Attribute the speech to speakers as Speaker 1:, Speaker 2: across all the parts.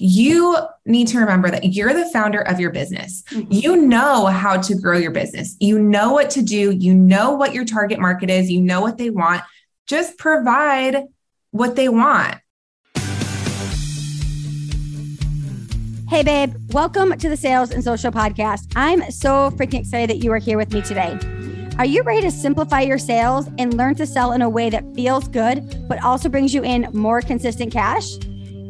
Speaker 1: you need to remember that you're the founder of your business. Mm-hmm. You know how to grow your business. You know what to do. You know what your target market is. You know what they want. Just provide what they want.
Speaker 2: Hey, babe, welcome to the Sales and Social Podcast. I'm so freaking excited that you are here with me today. Are you ready to simplify your sales and learn to sell in a way that feels good, but also brings you in more consistent cash?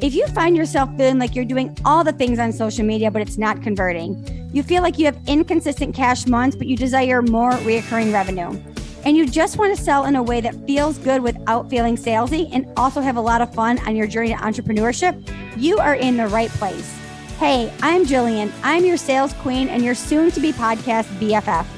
Speaker 2: If you find yourself feeling like you're doing all the things on social media, but it's not converting, you feel like you have inconsistent cash months, but you desire more reoccurring revenue, and you just want to sell in a way that feels good without feeling salesy and also have a lot of fun on your journey to entrepreneurship, you are in the right place. Hey, I'm Jillian. I'm your sales queen and your soon to be podcast BFF.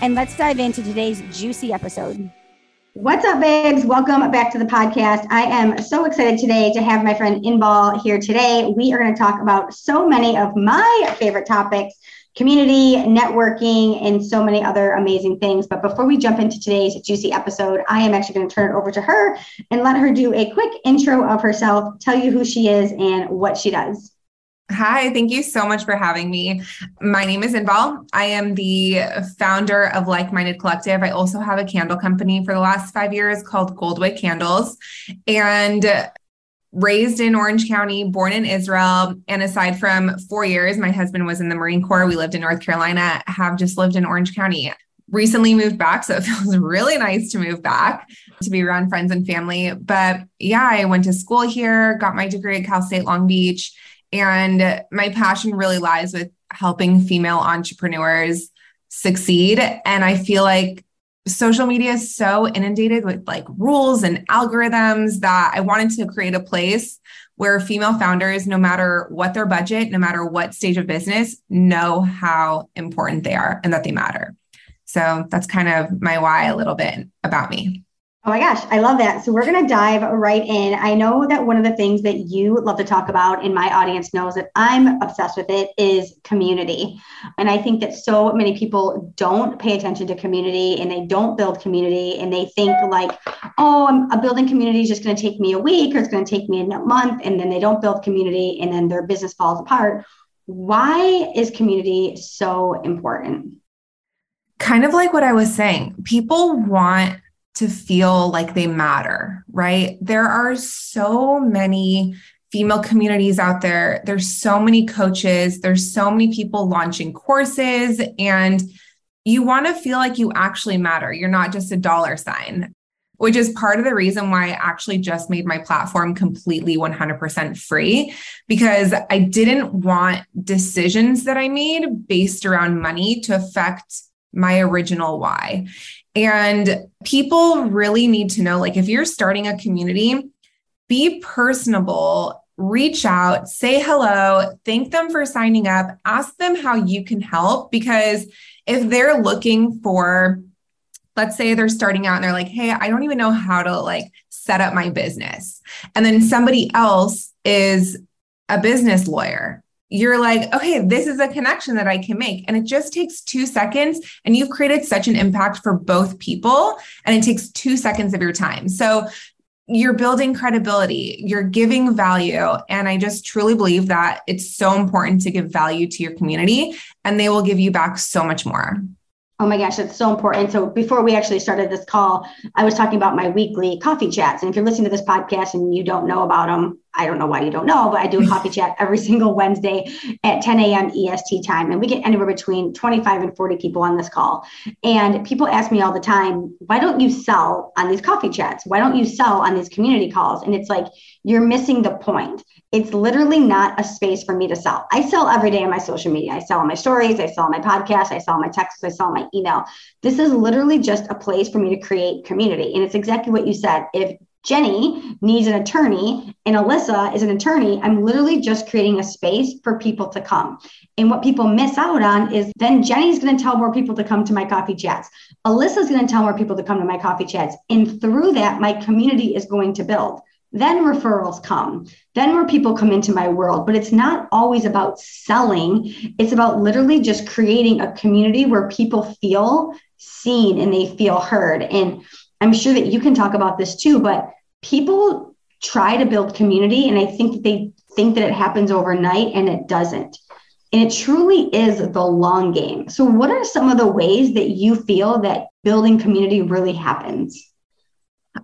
Speaker 2: and let's dive into today's juicy episode.
Speaker 3: What's up, babes? Welcome back to the podcast. I am so excited today to have my friend Inbal here today. We are going to talk about so many of my favorite topics community, networking, and so many other amazing things. But before we jump into today's juicy episode, I am actually going to turn it over to her and let her do a quick intro of herself, tell you who she is and what she does.
Speaker 1: Hi, thank you so much for having me. My name is Inbal. I am the founder of Like Minded Collective. I also have a candle company for the last five years called Goldwick Candles. And raised in Orange County, born in Israel. And aside from four years, my husband was in the Marine Corps. We lived in North Carolina, have just lived in Orange County. Recently moved back. So it feels really nice to move back to be around friends and family. But yeah, I went to school here, got my degree at Cal State Long Beach and my passion really lies with helping female entrepreneurs succeed. And I feel like social media is so inundated with like rules and algorithms that I wanted to create a place where female founders, no matter what their budget, no matter what stage of business, know how important they are and that they matter. So that's kind of my why a little bit about me.
Speaker 3: Oh my gosh, I love that. So we're going to dive right in. I know that one of the things that you love to talk about, and my audience knows that I'm obsessed with it, is community. And I think that so many people don't pay attention to community and they don't build community and they think like, oh, I'm, a building community is just going to take me a week or it's going to take me a month. And then they don't build community and then their business falls apart. Why is community so important?
Speaker 1: Kind of like what I was saying, people want to feel like they matter, right? There are so many female communities out there. There's so many coaches, there's so many people launching courses, and you want to feel like you actually matter. You're not just a dollar sign, which is part of the reason why I actually just made my platform completely 100% free because I didn't want decisions that I made based around money to affect my original why. And people really need to know like, if you're starting a community, be personable, reach out, say hello, thank them for signing up, ask them how you can help. Because if they're looking for, let's say they're starting out and they're like, hey, I don't even know how to like set up my business. And then somebody else is a business lawyer you're like, okay, this is a connection that I can make. And it just takes two seconds. And you've created such an impact for both people. And it takes two seconds of your time. So you're building credibility, you're giving value. And I just truly believe that it's so important to give value to your community, and they will give you back so much more.
Speaker 3: Oh my gosh, that's so important. So before we actually started this call, I was talking about my weekly coffee chats. And if you're listening to this podcast and you don't know about them, I don't know why you don't know, but I do a coffee chat every single Wednesday at 10 a.m. EST time. And we get anywhere between 25 and 40 people on this call. And people ask me all the time, why don't you sell on these coffee chats? Why don't you sell on these community calls? And it's like, you're missing the point. It's literally not a space for me to sell. I sell every day on my social media. I sell on my stories, I sell on my podcast, I sell on my texts, I sell on my email. This is literally just a place for me to create community. And it's exactly what you said. If Jenny needs an attorney and Alyssa is an attorney, I'm literally just creating a space for people to come. And what people miss out on is then Jenny's going to tell more people to come to my coffee chats. Alyssa's going to tell more people to come to my coffee chats. And through that, my community is going to build. Then referrals come. Then more people come into my world. But it's not always about selling, it's about literally just creating a community where people feel seen and they feel heard. And I'm sure that you can talk about this too, but people try to build community. And I think that they think that it happens overnight and it doesn't. And it truly is the long game. So, what are some of the ways that you feel that building community really happens?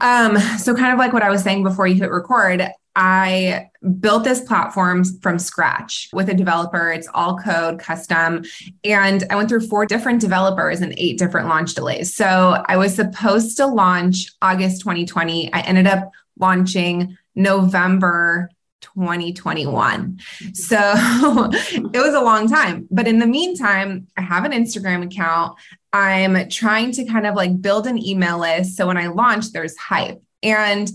Speaker 1: Um, so kind of like what I was saying before you hit record, I built this platform from scratch with a developer. It's all code, custom. And I went through four different developers and eight different launch delays. So I was supposed to launch August 2020. I ended up launching November 2021. So it was a long time. But in the meantime, I have an Instagram account. I'm trying to kind of like build an email list. So when I launch, there's hype. And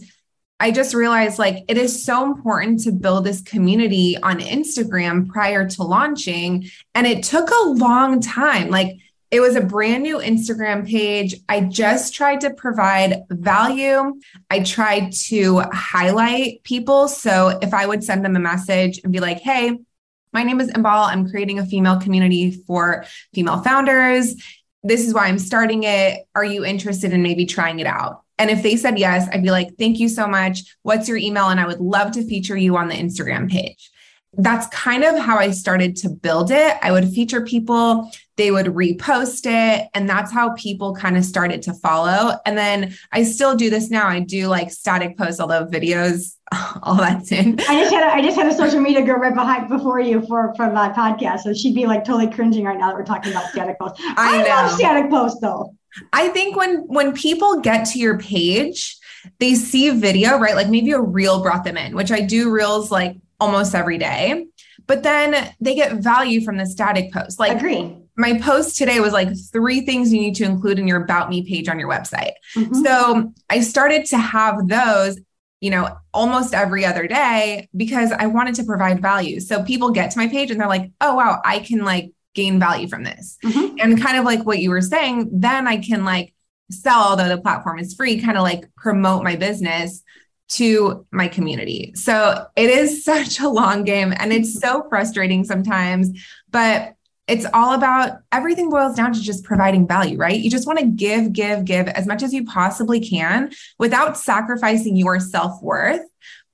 Speaker 1: I just realized like it is so important to build this community on Instagram prior to launching. And it took a long time. Like it was a brand new Instagram page. I just tried to provide value. I tried to highlight people. So if I would send them a message and be like, hey, my name is Inbal. I'm creating a female community for female founders. This is why I'm starting it. Are you interested in maybe trying it out? And if they said yes, I'd be like, thank you so much. What's your email? And I would love to feature you on the Instagram page. That's kind of how I started to build it. I would feature people, they would repost it. And that's how people kind of started to follow. And then I still do this now. I do like static posts, although videos all that's in.
Speaker 3: I just had a, I just had a social media girl right behind before you for for my podcast, so she'd be like totally cringing right now that we're talking about static posts. I, I love static posts though.
Speaker 1: I think when when people get to your page, they see video, right? Like maybe a reel brought them in, which I do reels like almost every day. But then they get value from the static post. Like
Speaker 3: agree.
Speaker 1: My post today was like three things you need to include in your about me page on your website. Mm-hmm. So I started to have those you know, almost every other day because I wanted to provide value. So people get to my page and they're like, oh, wow, I can like gain value from this. Mm-hmm. And kind of like what you were saying, then I can like sell, although the platform is free, kind of like promote my business to my community. So it is such a long game and it's so frustrating sometimes, but it's all about everything boils down to just providing value, right? You just want to give, give, give as much as you possibly can without sacrificing your self worth.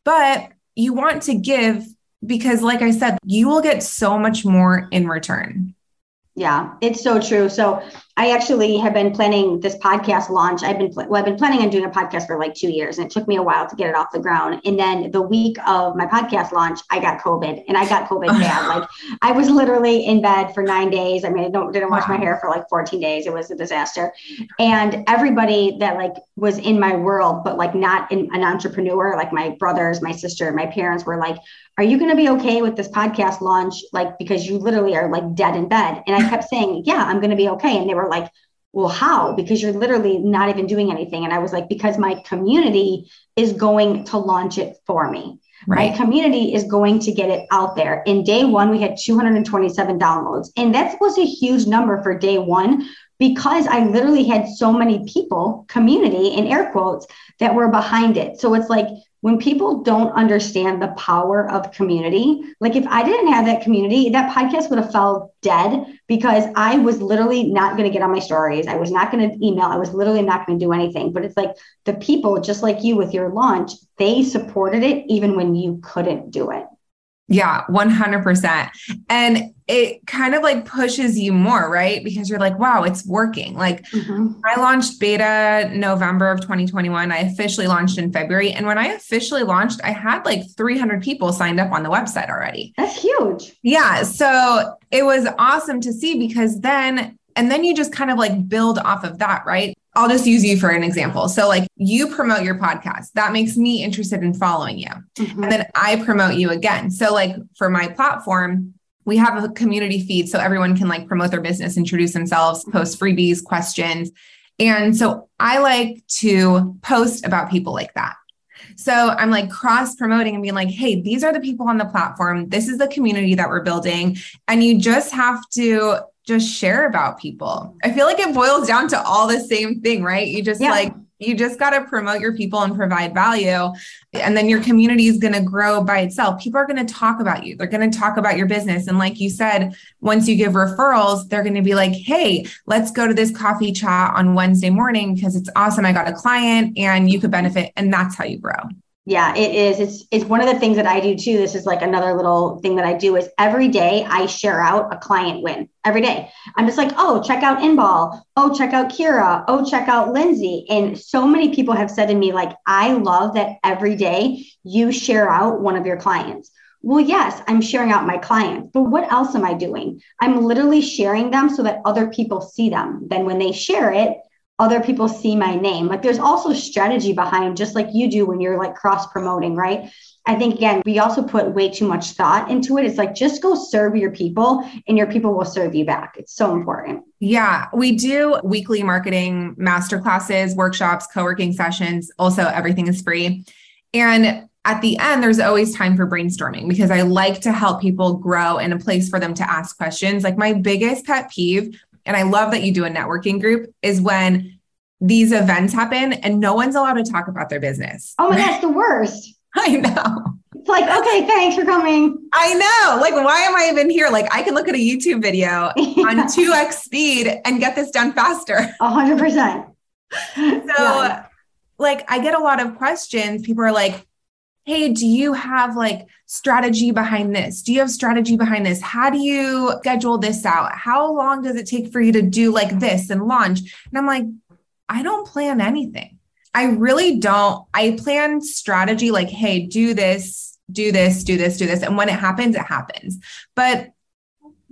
Speaker 1: But you want to give because, like I said, you will get so much more in return.
Speaker 3: Yeah, it's so true. So I actually have been planning this podcast launch. I've been well, I've been planning on doing a podcast for like two years, and it took me a while to get it off the ground. And then the week of my podcast launch, I got COVID, and I got COVID bad. Like I was literally in bed for nine days. I mean, I don't didn't wash my hair for like 14 days. It was a disaster. And everybody that like was in my world, but like not in, an entrepreneur, like my brothers, my sister, my parents were like, are you going to be okay with this podcast launch? Like, because you literally are like dead in bed. And I kept saying, yeah, I'm going to be okay. And they were like, well, how? Because you're literally not even doing anything. And I was like, because my community is going to launch it for me. Right. My community is going to get it out there. In day one, we had 227 downloads. And that was a huge number for day one because I literally had so many people, community in air quotes, that were behind it. So it's like when people don't understand the power of community, like if I didn't have that community, that podcast would have fell dead because I was literally not going to get on my stories. I was not going to email. I was literally not going to do anything. But it's like the people, just like you with your launch, they supported it even when you couldn't do it.
Speaker 1: Yeah, 100%. And it kind of like pushes you more, right? Because you're like, wow, it's working. Like mm-hmm. I launched beta November of 2021. I officially launched in February. And when I officially launched, I had like 300 people signed up on the website already.
Speaker 3: That's huge.
Speaker 1: Yeah. So it was awesome to see because then, and then you just kind of like build off of that, right? I'll just use you for an example. So, like, you promote your podcast. That makes me interested in following you. Mm-hmm. And then I promote you again. So, like, for my platform, we have a community feed so everyone can like promote their business, introduce themselves, mm-hmm. post freebies, questions. And so I like to post about people like that. So I'm like cross promoting and being like, hey, these are the people on the platform. This is the community that we're building. And you just have to just share about people. I feel like it boils down to all the same thing, right? You just yeah. like you just got to promote your people and provide value and then your community is going to grow by itself people are going to talk about you they're going to talk about your business and like you said once you give referrals they're going to be like hey let's go to this coffee chat on wednesday morning because it's awesome i got a client and you could benefit and that's how you grow
Speaker 3: yeah, it is. It's it's one of the things that I do too. This is like another little thing that I do is every day I share out a client win. Every day. I'm just like, oh, check out Inbal. Oh, check out Kira. Oh, check out Lindsay. And so many people have said to me, like, I love that every day you share out one of your clients. Well, yes, I'm sharing out my clients, but what else am I doing? I'm literally sharing them so that other people see them. Then when they share it, other people see my name. Like there's also strategy behind, just like you do when you're like cross promoting, right? I think again, we also put way too much thought into it. It's like just go serve your people and your people will serve you back. It's so important.
Speaker 1: Yeah, we do weekly marketing master classes, workshops, co working sessions. Also, everything is free. And at the end, there's always time for brainstorming because I like to help people grow in a place for them to ask questions. Like, my biggest pet peeve and I love that you do a networking group, is when these events happen and no one's allowed to talk about their business.
Speaker 3: Oh my gosh, the worst.
Speaker 1: I know.
Speaker 3: It's like, okay, thanks for coming.
Speaker 1: I know. Like, why am I even here? Like, I can look at a YouTube video on 2x speed and get this done faster.
Speaker 3: A hundred percent.
Speaker 1: So, yeah. like, I get a lot of questions. People are like, hey, do you have like strategy behind this? Do you have strategy behind this? How do you schedule this out? How long does it take for you to do like this and launch? And I'm like, I don't plan anything. I really don't. I plan strategy like, hey, do this, do this, do this, do this. And when it happens, it happens. But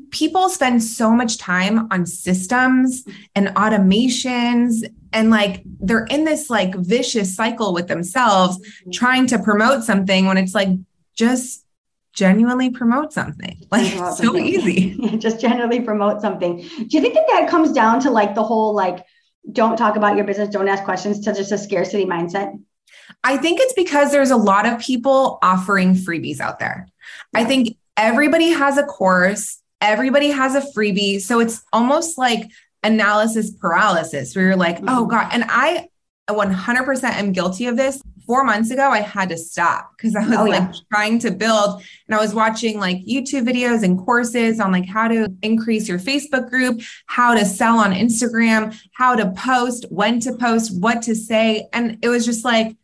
Speaker 1: people spend so much time on systems and automations and like they're in this like vicious cycle with themselves mm-hmm. trying to promote something when it's like just genuinely promote something. Like promote so something. easy.
Speaker 3: Just genuinely promote something. Do you think that that comes down to like the whole like don't talk about your business don't ask questions to just a scarcity mindset?
Speaker 1: I think it's because there's a lot of people offering freebies out there. Yeah. i think everybody has a course. Everybody has a freebie. So it's almost like analysis paralysis where you're like, oh mm-hmm. oh God. And I 100% am guilty of this. Four months ago, I had to stop because I was oh, like yeah. trying to build and I was watching like YouTube videos and courses on like how to increase your Facebook group, how to sell on Instagram, how to post, when to post, what to say. And it was just like,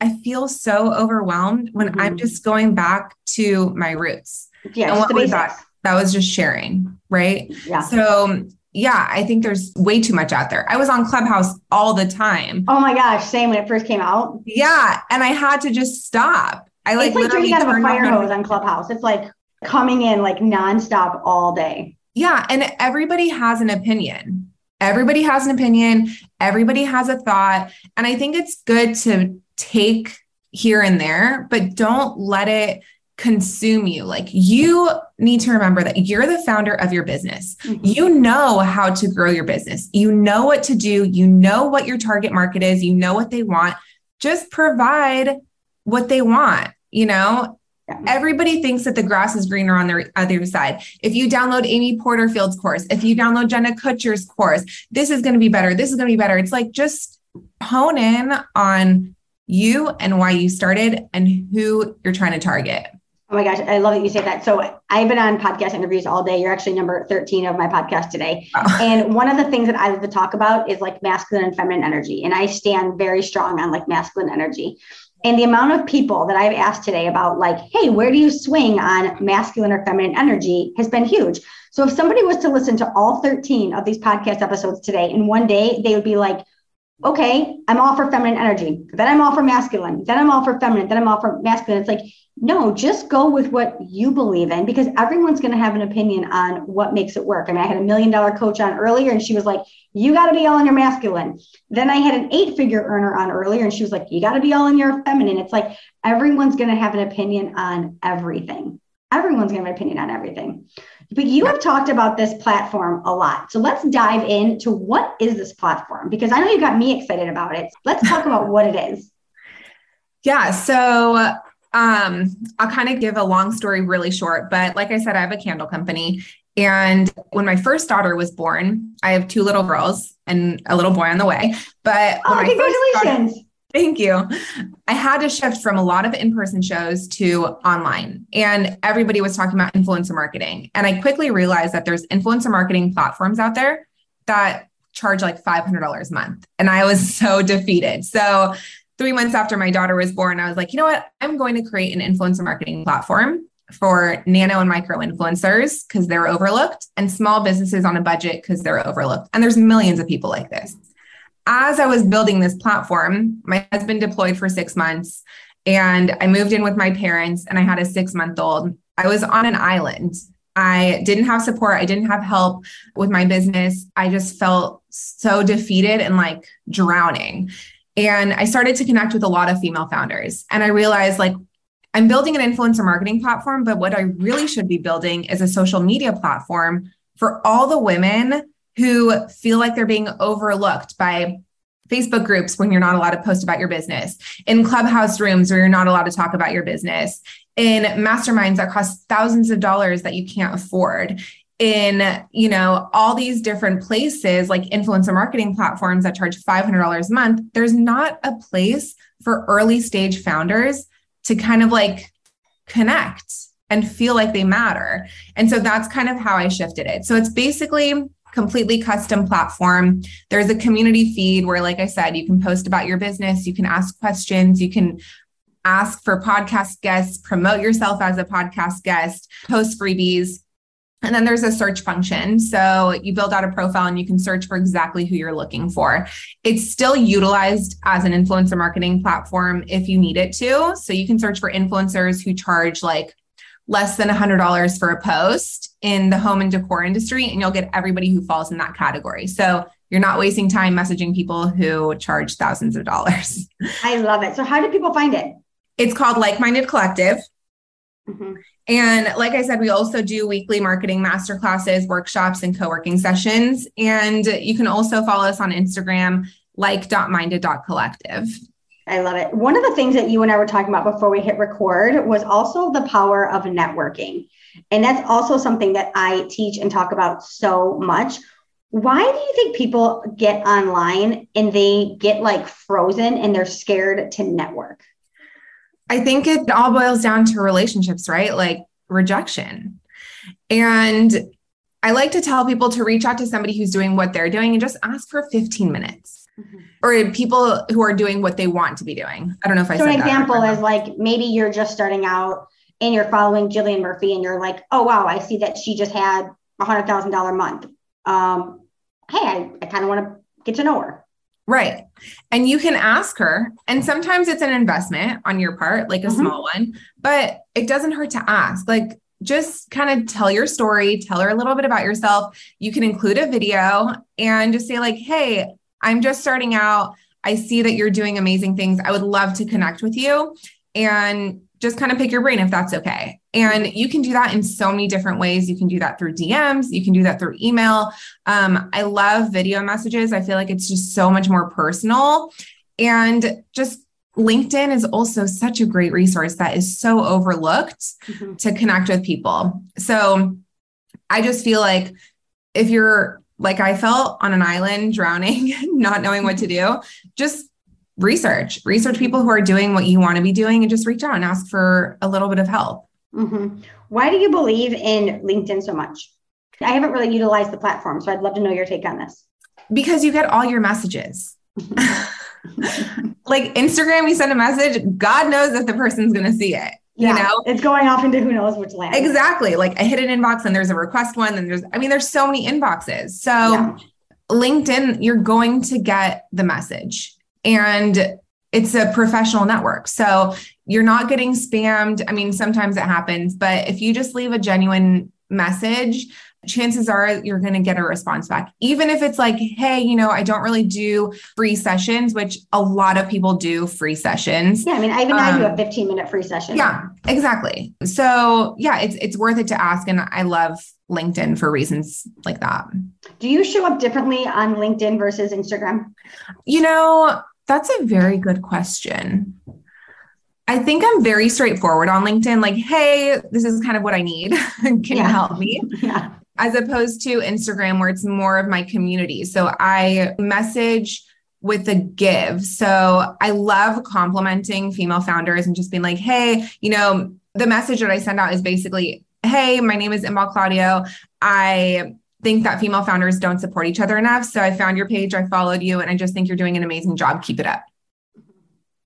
Speaker 1: I feel so overwhelmed when mm-hmm. I'm just going back to my roots.
Speaker 3: Yeah, and what was that?
Speaker 1: that was just sharing, right? Yeah. So yeah, I think there's way too much out there. I was on Clubhouse all the time.
Speaker 3: Oh my gosh, same when it first came out.
Speaker 1: Yeah, and I had to just stop. I
Speaker 3: like, it's like drinking out of a fire hose on Clubhouse. It's like coming in like nonstop all day.
Speaker 1: Yeah, and everybody has an opinion. Everybody has an opinion. Everybody has a thought, and I think it's good to take here and there, but don't let it consume you. Like you need to remember that you're the founder of your business. Mm-hmm. You know how to grow your business. You know what to do. You know what your target market is. You know what they want. Just provide what they want, you know? Yeah. Everybody thinks that the grass is greener on the other side. If you download Amy Porterfield's course, if you download Jenna Kutcher's course, this is going to be better. This is going to be better. It's like just hone in on you and why you started and who you're trying to target.
Speaker 3: Oh my gosh, I love that you say that. So I've been on podcast interviews all day. You're actually number 13 of my podcast today. Oh. And one of the things that I love to talk about is like masculine and feminine energy. And I stand very strong on like masculine energy. And the amount of people that I've asked today about like, hey, where do you swing on masculine or feminine energy has been huge. So if somebody was to listen to all 13 of these podcast episodes today in one day, they would be like, okay, I'm all for feminine energy. Then I'm all for masculine. Then I'm all for feminine. Then I'm all for masculine. It's like no, just go with what you believe in because everyone's going to have an opinion on what makes it work. I mean, I had a million dollar coach on earlier and she was like, you got to be all in your masculine. Then I had an eight figure earner on earlier and she was like, you got to be all in your feminine. It's like everyone's going to have an opinion on everything. Everyone's going to have an opinion on everything. But you have talked about this platform a lot. So let's dive into what is this platform because I know you got me excited about it. Let's talk about what it is.
Speaker 1: Yeah. So um, I'll kind of give a long story really short, but like I said, I have a candle company. And when my first daughter was born, I have two little girls and a little boy on the way. But
Speaker 3: oh, congratulations. Daughter,
Speaker 1: thank you. I had to shift from a lot of in person shows to online, and everybody was talking about influencer marketing. And I quickly realized that there's influencer marketing platforms out there that charge like $500 a month. And I was so defeated. So three months after my daughter was born, I was like, you know what? I'm going to create an influencer marketing platform for nano and micro influencers because they're overlooked and small businesses on a budget because they're overlooked. And there's millions of people like this. As I was building this platform, my husband deployed for six months and I moved in with my parents and I had a six month old. I was on an island. I didn't have support. I didn't have help with my business. I just felt so defeated and like drowning. And I started to connect with a lot of female founders. And I realized like I'm building an influencer marketing platform, but what I really should be building is a social media platform for all the women who feel like they're being overlooked by Facebook groups when you're not allowed to post about your business, in clubhouse rooms where you're not allowed to talk about your business, in masterminds that cost thousands of dollars that you can't afford, in you know all these different places like influencer marketing platforms that charge $500 a month. There's not a place for early stage founders to kind of like connect and feel like they matter. And so that's kind of how i shifted it. So it's basically completely custom platform there's a community feed where like i said you can post about your business you can ask questions you can ask for podcast guests promote yourself as a podcast guest post freebies and then there's a search function. So you build out a profile and you can search for exactly who you're looking for. It's still utilized as an influencer marketing platform if you need it to. So you can search for influencers who charge like less than $100 for a post in the home and decor industry, and you'll get everybody who falls in that category. So you're not wasting time messaging people who charge thousands of dollars.
Speaker 3: I love it. So, how do people find it?
Speaker 1: It's called Like Minded Collective. Mm-hmm. And like I said, we also do weekly marketing masterclasses, workshops, and co working sessions. And you can also follow us on Instagram, like.minded.collective.
Speaker 3: I love it. One of the things that you and I were talking about before we hit record was also the power of networking. And that's also something that I teach and talk about so much. Why do you think people get online and they get like frozen and they're scared to network?
Speaker 1: I think it all boils down to relationships, right? Like rejection. And I like to tell people to reach out to somebody who's doing what they're doing and just ask for 15 minutes. Mm-hmm. Or people who are doing what they want to be doing. I don't know if I
Speaker 3: so an example is like maybe you're just starting out and you're following Jillian Murphy and you're like, oh wow, I see that she just had a hundred thousand dollar month. Um, hey, I, I kind of want to get to know her.
Speaker 1: Right. And you can ask her, and sometimes it's an investment on your part, like a mm-hmm. small one, but it doesn't hurt to ask. Like, just kind of tell your story, tell her a little bit about yourself. You can include a video and just say, like, hey, I'm just starting out. I see that you're doing amazing things. I would love to connect with you. And just kind of pick your brain if that's okay. And you can do that in so many different ways. You can do that through DMs, you can do that through email. Um, I love video messages. I feel like it's just so much more personal. And just LinkedIn is also such a great resource that is so overlooked mm-hmm. to connect with people. So I just feel like if you're like I felt on an island drowning, not knowing what to do, just research, research people who are doing what you want to be doing and just reach out and ask for a little bit of help.
Speaker 3: Mm-hmm. Why do you believe in LinkedIn so much? I haven't really utilized the platform, so I'd love to know your take on this.
Speaker 1: Because you get all your messages. like Instagram, you send a message, God knows if the person's going to see it. Yeah, you know,
Speaker 3: it's going off into who knows which land.
Speaker 1: Exactly. Like I hit an inbox, and there's a request one, and there's, I mean, there's so many inboxes. So, yeah. LinkedIn, you're going to get the message and it's a professional network. So you're not getting spammed. I mean, sometimes it happens, but if you just leave a genuine message, chances are you're going to get a response back. Even if it's like, hey, you know, I don't really do free sessions, which a lot of people do free sessions.
Speaker 3: Yeah, I mean, I even um, I do a 15 minute free session.
Speaker 1: Yeah, exactly. So yeah, it's it's worth it to ask. And I love LinkedIn for reasons like that.
Speaker 3: Do you show up differently on LinkedIn versus Instagram?
Speaker 1: You know, that's a very good question. I think I'm very straightforward on LinkedIn. Like, hey, this is kind of what I need. Can yeah. you help me?
Speaker 3: Yeah.
Speaker 1: As opposed to Instagram, where it's more of my community. So I message with a give. So I love complimenting female founders and just being like, hey, you know, the message that I send out is basically, hey, my name is Inbal Claudio. I think that female founders don't support each other enough. So I found your page, I followed you, and I just think you're doing an amazing job. Keep it up.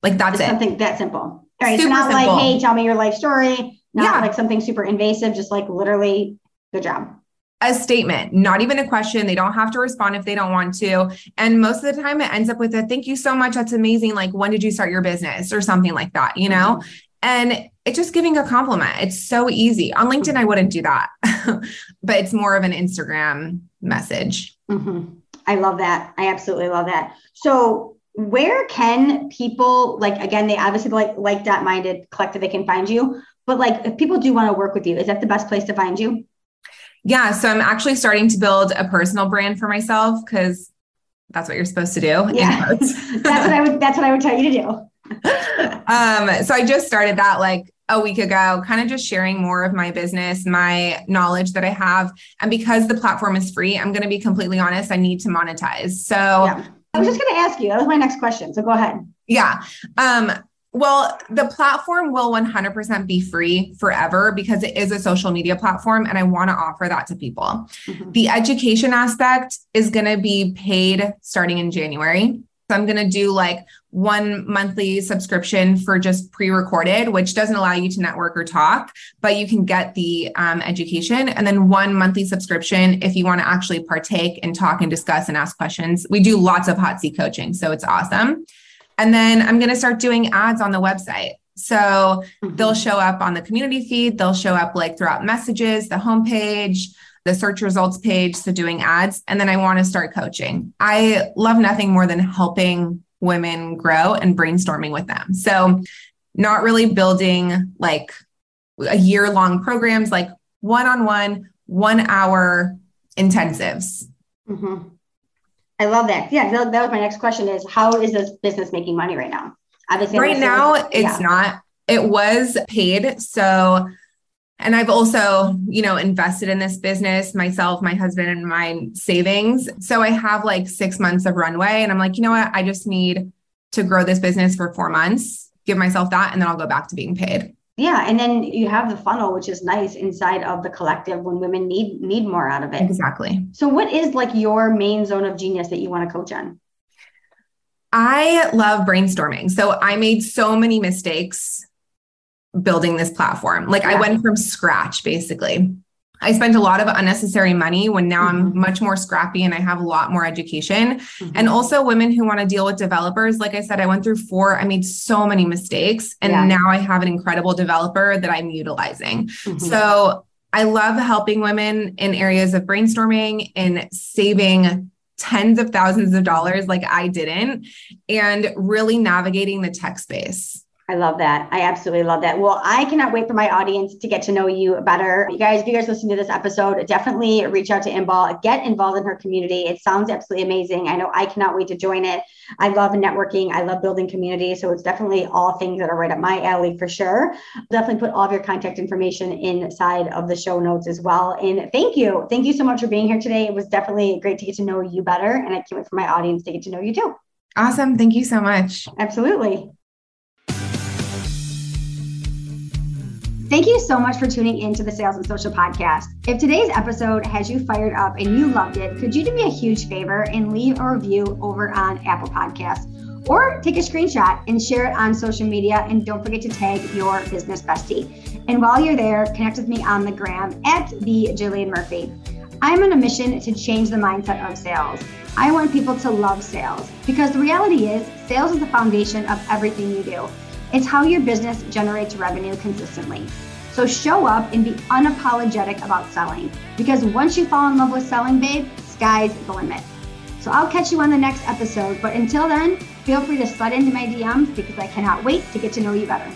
Speaker 1: Like that's
Speaker 3: it's
Speaker 1: it.
Speaker 3: Something that simple. All right. Super not simple. like, hey, tell me your life story. Not yeah. like something super invasive, just like literally good job.
Speaker 1: A statement, not even a question. They don't have to respond if they don't want to. And most of the time it ends up with a thank you so much. That's amazing. Like, when did you start your business or something like that, you know? Mm-hmm. And it's just giving a compliment. It's so easy. On LinkedIn, I wouldn't do that, but it's more of an Instagram message.
Speaker 3: Mm-hmm. I love that. I absolutely love that. So, where can people like again? They obviously like like dot minded collective. They can find you, but like if people do want to work with you, is that the best place to find you?
Speaker 1: Yeah. So I'm actually starting to build a personal brand for myself because that's what you're supposed to do.
Speaker 3: Yeah. that's what I would. That's what I would tell you to do
Speaker 1: um, so I just started that like a week ago, kind of just sharing more of my business, my knowledge that I have. And because the platform is free, I'm going to be completely honest, I need to monetize. So yeah.
Speaker 3: I was just going to ask you, that was my next question. So go ahead.
Speaker 1: Yeah. Um, well, the platform will 100% be free forever because it is a social media platform and I want to offer that to people. Mm-hmm. The education aspect is going to be paid starting in January. So I'm going to do like one monthly subscription for just pre-recorded, which doesn't allow you to network or talk, but you can get the um, education, and then one monthly subscription if you want to actually partake and talk and discuss and ask questions. We do lots of hot seat coaching, so it's awesome. And then I'm going to start doing ads on the website. So mm-hmm. they'll show up on the community feed, they'll show up like throughout messages, the homepage the search results page, so doing ads, and then I want to start coaching. I love nothing more than helping women grow and brainstorming with them. So, not really building like a year long programs, like one on one, one hour intensives.
Speaker 3: Mm-hmm. I love that. Yeah, that, was my next question is how is this business making money right now?
Speaker 1: Obviously, right now, it's yeah. not. It was paid. So and I've also, you know, invested in this business myself, my husband, and my savings. So I have like six months of runway. And I'm like, you know what? I just need to grow this business for four months, give myself that, and then I'll go back to being paid.
Speaker 3: Yeah. And then you have the funnel, which is nice inside of the collective when women need need more out of it.
Speaker 1: Exactly.
Speaker 3: So what is like your main zone of genius that you want to coach on?
Speaker 1: I love brainstorming. So I made so many mistakes building this platform. Like yeah. I went from scratch basically. I spent a lot of unnecessary money when now mm-hmm. I'm much more scrappy and I have a lot more education. Mm-hmm. And also women who want to deal with developers. Like I said, I went through four, I made so many mistakes. And yeah. now I have an incredible developer that I'm utilizing. Mm-hmm. So I love helping women in areas of brainstorming and saving tens of thousands of dollars like I didn't, and really navigating the tech space.
Speaker 3: I love that. I absolutely love that. Well, I cannot wait for my audience to get to know you better. You guys, if you guys listen to this episode, definitely reach out to Inbal, get involved in her community. It sounds absolutely amazing. I know I cannot wait to join it. I love networking. I love building community. So it's definitely all things that are right up my alley for sure. Definitely put all of your contact information inside of the show notes as well. And thank you. Thank you so much for being here today. It was definitely great to get to know you better. And I can't wait for my audience to get to know you too.
Speaker 1: Awesome. Thank you so much.
Speaker 3: Absolutely. Thank you so much for tuning in to the Sales and Social Podcast. If today's episode has you fired up and you loved it, could you do me a huge favor and leave a review over on Apple Podcasts? Or take a screenshot and share it on social media. And don't forget to tag your business bestie. And while you're there, connect with me on the gram at the Jillian Murphy. I'm on a mission to change the mindset of sales. I want people to love sales because the reality is, sales is the foundation of everything you do. It's how your business generates revenue consistently. So show up and be unapologetic about selling because once you fall in love with selling, babe, sky's the limit. So I'll catch you on the next episode. But until then, feel free to slide into my DMs because I cannot wait to get to know you better.